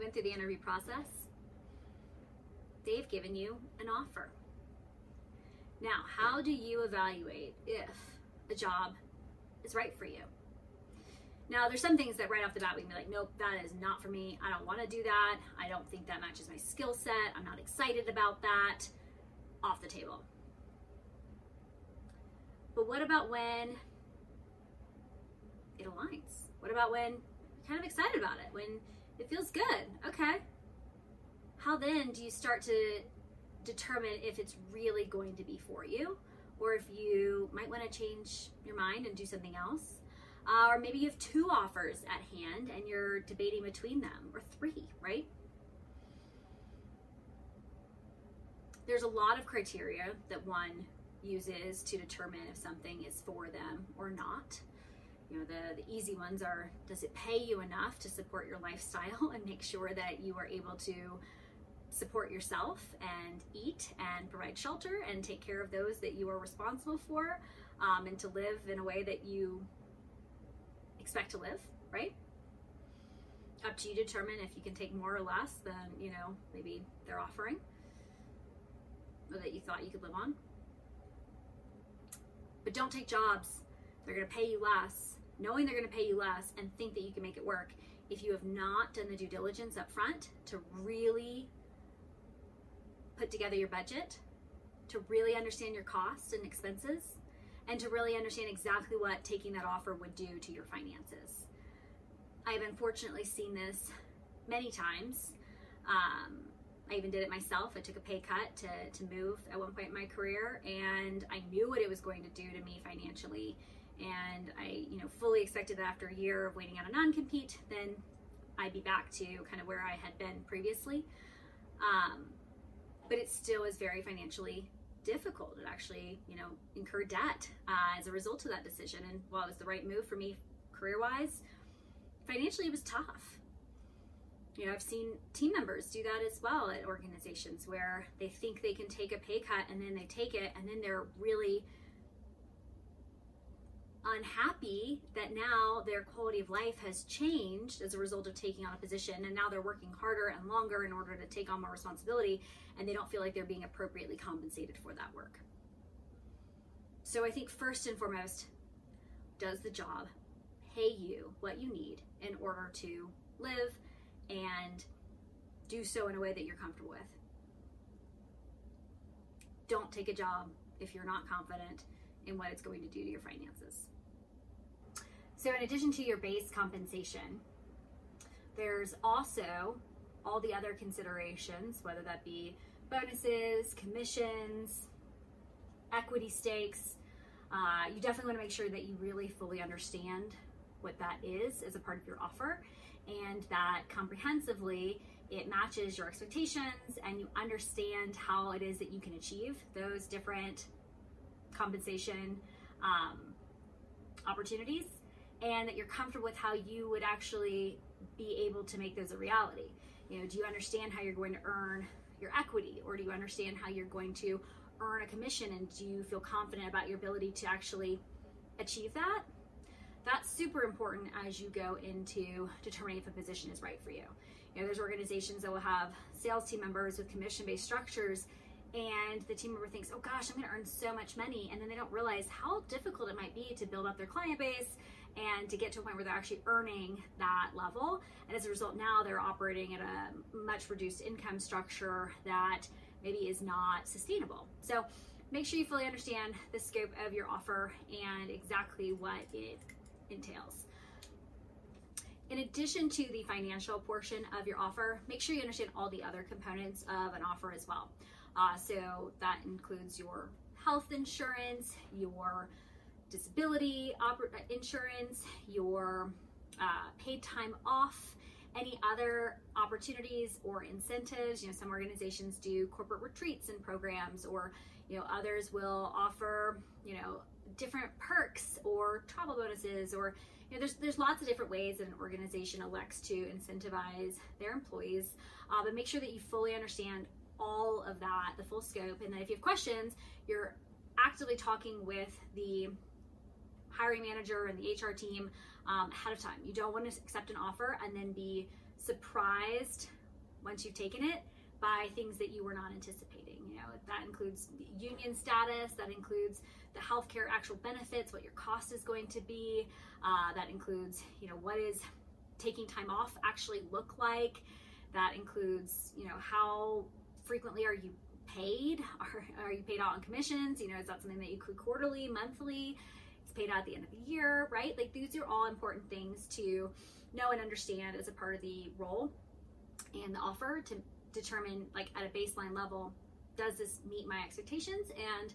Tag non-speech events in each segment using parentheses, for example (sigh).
went through the interview process, they've given you an offer. Now, how do you evaluate if a job is right for you? Now, there's some things that right off the bat we can be like, nope, that is not for me. I don't want to do that. I don't think that matches my skill set. I'm not excited about that. Off the table. But what about when it aligns? What about when you're kind of excited about it? When it feels good? Okay. How then do you start to determine if it's really going to be for you or if you might want to change your mind and do something else? Uh, or maybe you have two offers at hand and you're debating between them, or three, right? There's a lot of criteria that one uses to determine if something is for them or not. You know, the, the easy ones are does it pay you enough to support your lifestyle and make sure that you are able to support yourself and eat and provide shelter and take care of those that you are responsible for um, and to live in a way that you expect to live, right? Up to you to determine if you can take more or less than, you know, maybe they're offering or that you thought you could live on. But don't take jobs. They're going to pay you less, knowing they're going to pay you less and think that you can make it work if you have not done the due diligence up front to really put together your budget, to really understand your costs and expenses, and to really understand exactly what taking that offer would do to your finances. I've unfortunately seen this many times. Um, I even did it myself. I took a pay cut to, to move at one point in my career, and I knew what it was going to do to me financially. And I, you know, fully expected that after a year of waiting on a non-compete, then I'd be back to kind of where I had been previously. Um, but it still is very financially difficult. It actually, you know, incurred debt uh, as a result of that decision. And while it was the right move for me career wise, financially it was tough. You know, I've seen team members do that as well at organizations where they think they can take a pay cut and then they take it and then they're really unhappy that now their quality of life has changed as a result of taking on a position and now they're working harder and longer in order to take on more responsibility and they don't feel like they're being appropriately compensated for that work. So I think first and foremost, does the job pay you what you need in order to live and do so in a way that you're comfortable with? Don't take a job if you're not confident in what it's going to do to your finances. So, in addition to your base compensation, there's also all the other considerations, whether that be bonuses, commissions, equity stakes. Uh, you definitely want to make sure that you really fully understand what that is as a part of your offer and that comprehensively it matches your expectations and you understand how it is that you can achieve those different compensation um, opportunities and that you're comfortable with how you would actually be able to make those a reality. You know, do you understand how you're going to earn your equity or do you understand how you're going to earn a commission and do you feel confident about your ability to actually achieve that? That's super important as you go into determining if a position is right for you. You know, there's organizations that will have sales team members with commission-based structures and the team member thinks, oh gosh, I'm gonna earn so much money. And then they don't realize how difficult it might be to build up their client base and to get to a point where they're actually earning that level. And as a result, now they're operating at a much reduced income structure that maybe is not sustainable. So make sure you fully understand the scope of your offer and exactly what it entails. In addition to the financial portion of your offer, make sure you understand all the other components of an offer as well. Uh, so that includes your health insurance, your disability insurance, your uh, paid time off, any other opportunities or incentives. You know, some organizations do corporate retreats and programs, or you know, others will offer you know different perks or travel bonuses, or you know, there's there's lots of different ways that an organization elects to incentivize their employees. Uh, but make sure that you fully understand all of that, the full scope, and then if you have questions, you're actively talking with the hiring manager and the HR team um, ahead of time. You don't want to accept an offer and then be surprised once you've taken it by things that you were not anticipating. You know, that includes union status, that includes the healthcare actual benefits, what your cost is going to be, uh, that includes, you know, what is taking time off actually look like, that includes, you know, how frequently are you paid? (laughs) Are, are you paid out on commissions? You know, is that something that you accrue quarterly, monthly? It's paid out at the end of the year, right? Like these are all important things to know and understand as a part of the role and the offer to determine like at a baseline level, does this meet my expectations and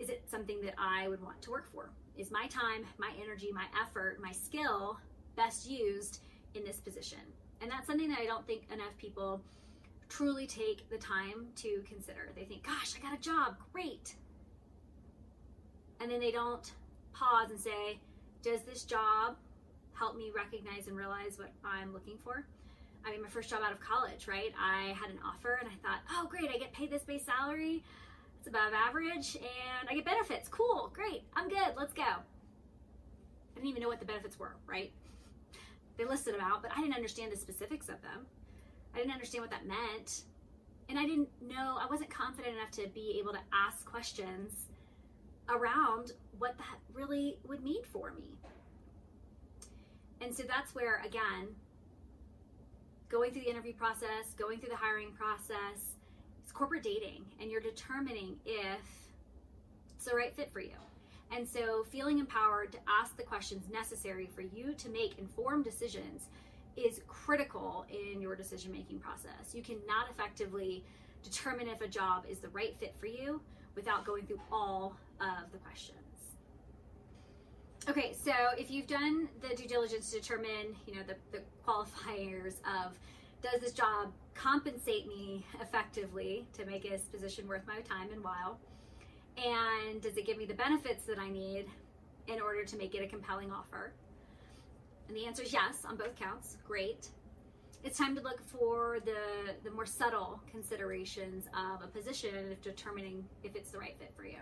is it something that I would want to work for? Is my time, my energy, my effort, my skill best used in this position? And that's something that I don't think enough people truly take the time to consider. They think, gosh, I got a job, great. And then they don't pause and say, does this job help me recognize and realize what I'm looking for? I mean, my first job out of college, right? I had an offer and I thought, oh, great, I get paid this base salary. It's above average and I get benefits. Cool, great, I'm good, let's go. I didn't even know what the benefits were, right? They listed them out, but I didn't understand the specifics of them. I didn't understand what that meant. And I didn't know, I wasn't confident enough to be able to ask questions around what that really would mean for me. And so that's where, again, going through the interview process, going through the hiring process, it's corporate dating, and you're determining if it's the right fit for you. And so, feeling empowered to ask the questions necessary for you to make informed decisions is critical in your decision making process. You cannot effectively determine if a job is the right fit for you without going through all of the questions. Okay, so if you've done the due diligence to determine, you know, the, the qualifiers of does this job compensate me effectively to make this position worth my time and while? And does it give me the benefits that I need in order to make it a compelling offer? And the answer is yes on both counts. Great. It's time to look for the, the more subtle considerations of a position of determining if it's the right fit for you.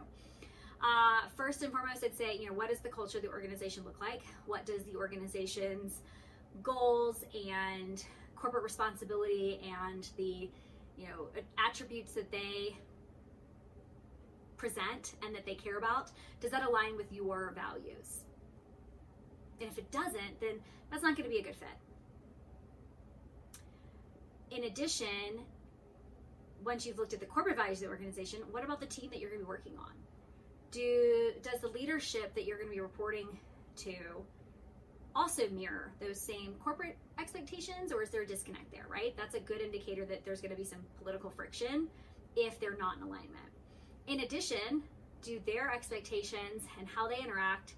Uh, first and foremost, I'd say, you know, what does the culture of the organization look like? What does the organization's goals and corporate responsibility and the, you know, attributes that they present and that they care about, does that align with your values? And if it doesn't, then that's not going to be a good fit. In addition, once you've looked at the corporate values of the organization, what about the team that you're going to be working on? Do does the leadership that you're going to be reporting to also mirror those same corporate expectations or is there a disconnect there, right? That's a good indicator that there's going to be some political friction if they're not in alignment. In addition, do their expectations and how they interact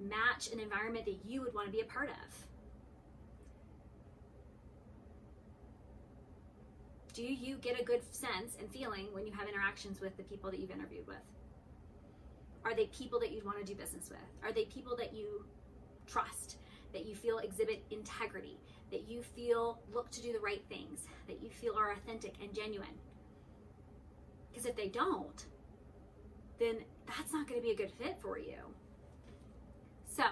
match an environment that you would want to be a part of? Do you get a good sense and feeling when you have interactions with the people that you've interviewed with? Are they people that you'd want to do business with? Are they people that you trust, that you feel exhibit integrity, that you feel look to do the right things, that you feel are authentic and genuine? Because if they don't, then that's not going to be a good fit for you. So,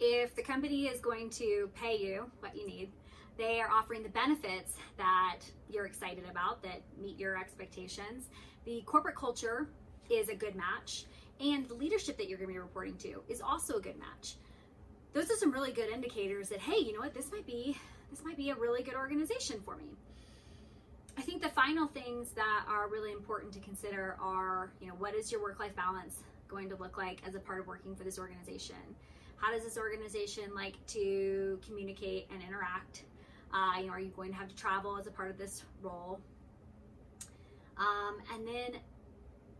if the company is going to pay you what you need, they are offering the benefits that you're excited about that meet your expectations. The corporate culture is a good match, and the leadership that you're going to be reporting to is also a good match. Those are some really good indicators that hey, you know what, this might be this might be a really good organization for me. I think the final things that are really important to consider are, you know, what is your work-life balance? Going to look like as a part of working for this organization? How does this organization like to communicate and interact? Uh, you know, are you going to have to travel as a part of this role? Um, and then,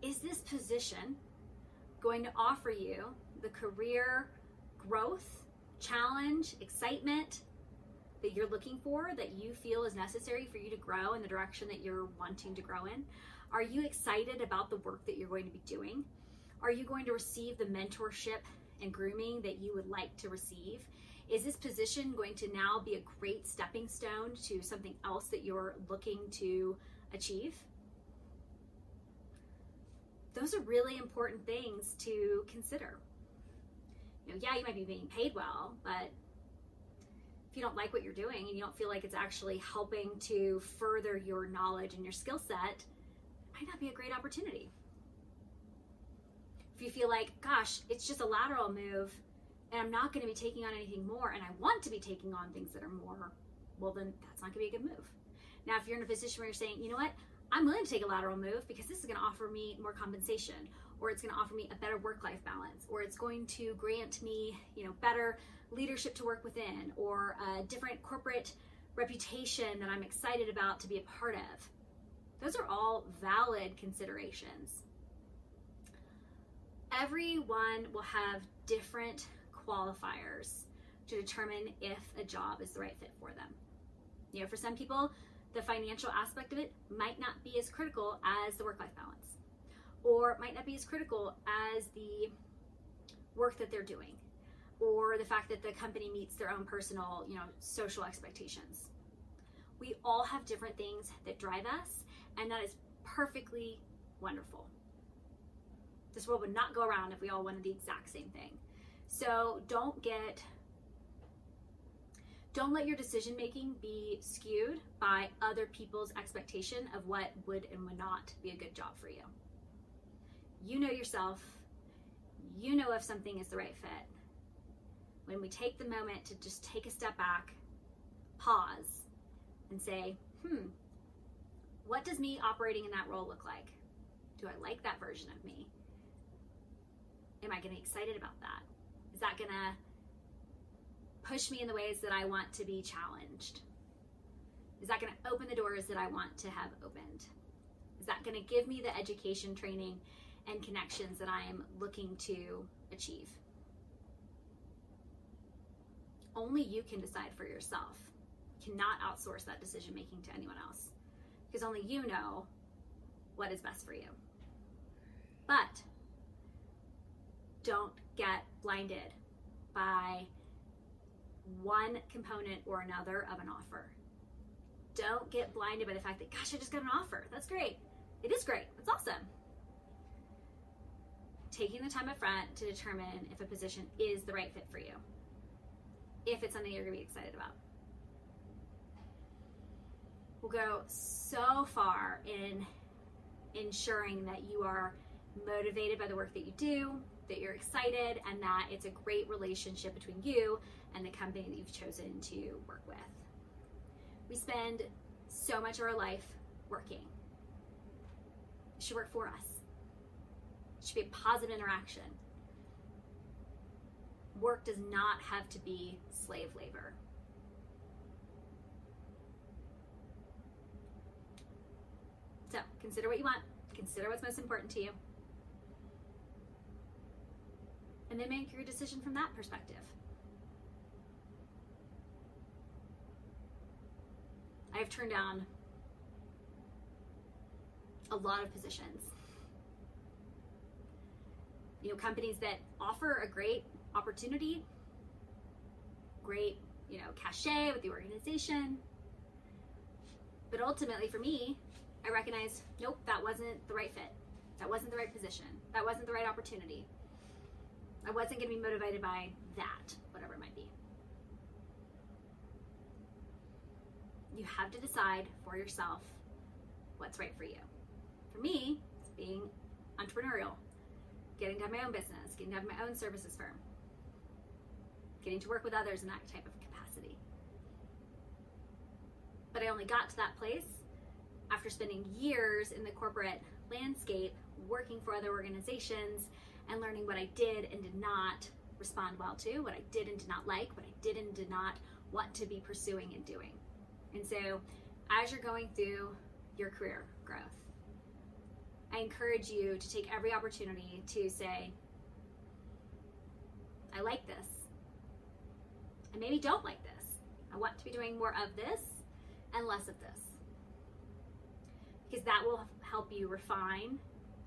is this position going to offer you the career growth, challenge, excitement that you're looking for, that you feel is necessary for you to grow in the direction that you're wanting to grow in? Are you excited about the work that you're going to be doing? Are you going to receive the mentorship and grooming that you would like to receive? Is this position going to now be a great stepping stone to something else that you're looking to achieve? Those are really important things to consider. You know, yeah, you might be being paid well, but if you don't like what you're doing and you don't feel like it's actually helping to further your knowledge and your skill set, it might not be a great opportunity. You feel like, gosh, it's just a lateral move and I'm not going to be taking on anything more and I want to be taking on things that are more, well, then that's not going to be a good move. Now, if you're in a position where you're saying, you know what, I'm willing to take a lateral move because this is going to offer me more compensation or it's going to offer me a better work-life balance or it's going to grant me, you know, better leadership to work within or a different corporate reputation that I'm excited about to be a part of. Those are all valid considerations. Everyone will have different qualifiers to determine if a job is the right fit for them. You know, for some people, the financial aspect of it might not be as critical as the work life balance, or might not be as critical as the work that they're doing, or the fact that the company meets their own personal, you know, social expectations. We all have different things that drive us, and that is perfectly wonderful. This world would not go around if we all wanted the exact same thing. So don't get don't let your decision making be skewed by other people's expectation of what would and would not be a good job for you. You know yourself. You know if something is the right fit. When we take the moment to just take a step back, pause, and say, hmm, what does me operating in that role look like? Do I like that version of me? Am I getting excited about that? Is that going to push me in the ways that I want to be challenged? Is that going to open the doors that I want to have opened? Is that going to give me the education, training, and connections that I am looking to achieve? Only you can decide for yourself. You cannot outsource that decision making to anyone else because only you know what is best for you. But don't get blinded by one component or another of an offer. Don't get blinded by the fact that, gosh, I just got an offer. That's great. It is great. It's awesome. Taking the time up front to determine if a position is the right fit for you, if it's something you're going to be excited about. Will go so far in ensuring that you are motivated by the work that you do, that you're excited, and that it's a great relationship between you and the company that you've chosen to work with. We spend so much of our life working. It should work for us. It should be a positive interaction. Work does not have to be slave labor. So consider what you want, consider what's most important to you, and then make your decision from that perspective. I've turned down a lot of positions. You know, companies that offer a great opportunity, great, you know, cachet with the organization. But ultimately for me, I recognize, nope, that wasn't the right fit. That wasn't the right position. That wasn't the right opportunity. I wasn't going to be motivated by that, whatever it might be. You have to decide for yourself what's right for you. For me, it's being entrepreneurial, getting to have my own business, getting to have my own services firm, getting to work with others in that type of capacity. But I only got to that place after spending years in the corporate landscape working for other organizations and learning what I did and did not respond well to, what I did and did not like, what I did and did not want to be pursuing and doing. And so, as you're going through your career growth, I encourage you to take every opportunity to say, I like this. I maybe don't like this. I want to be doing more of this and less of this. Because that will help you refine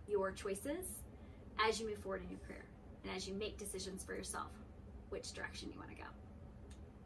your choices as you move forward in your career and as you make decisions for yourself which direction you want to go.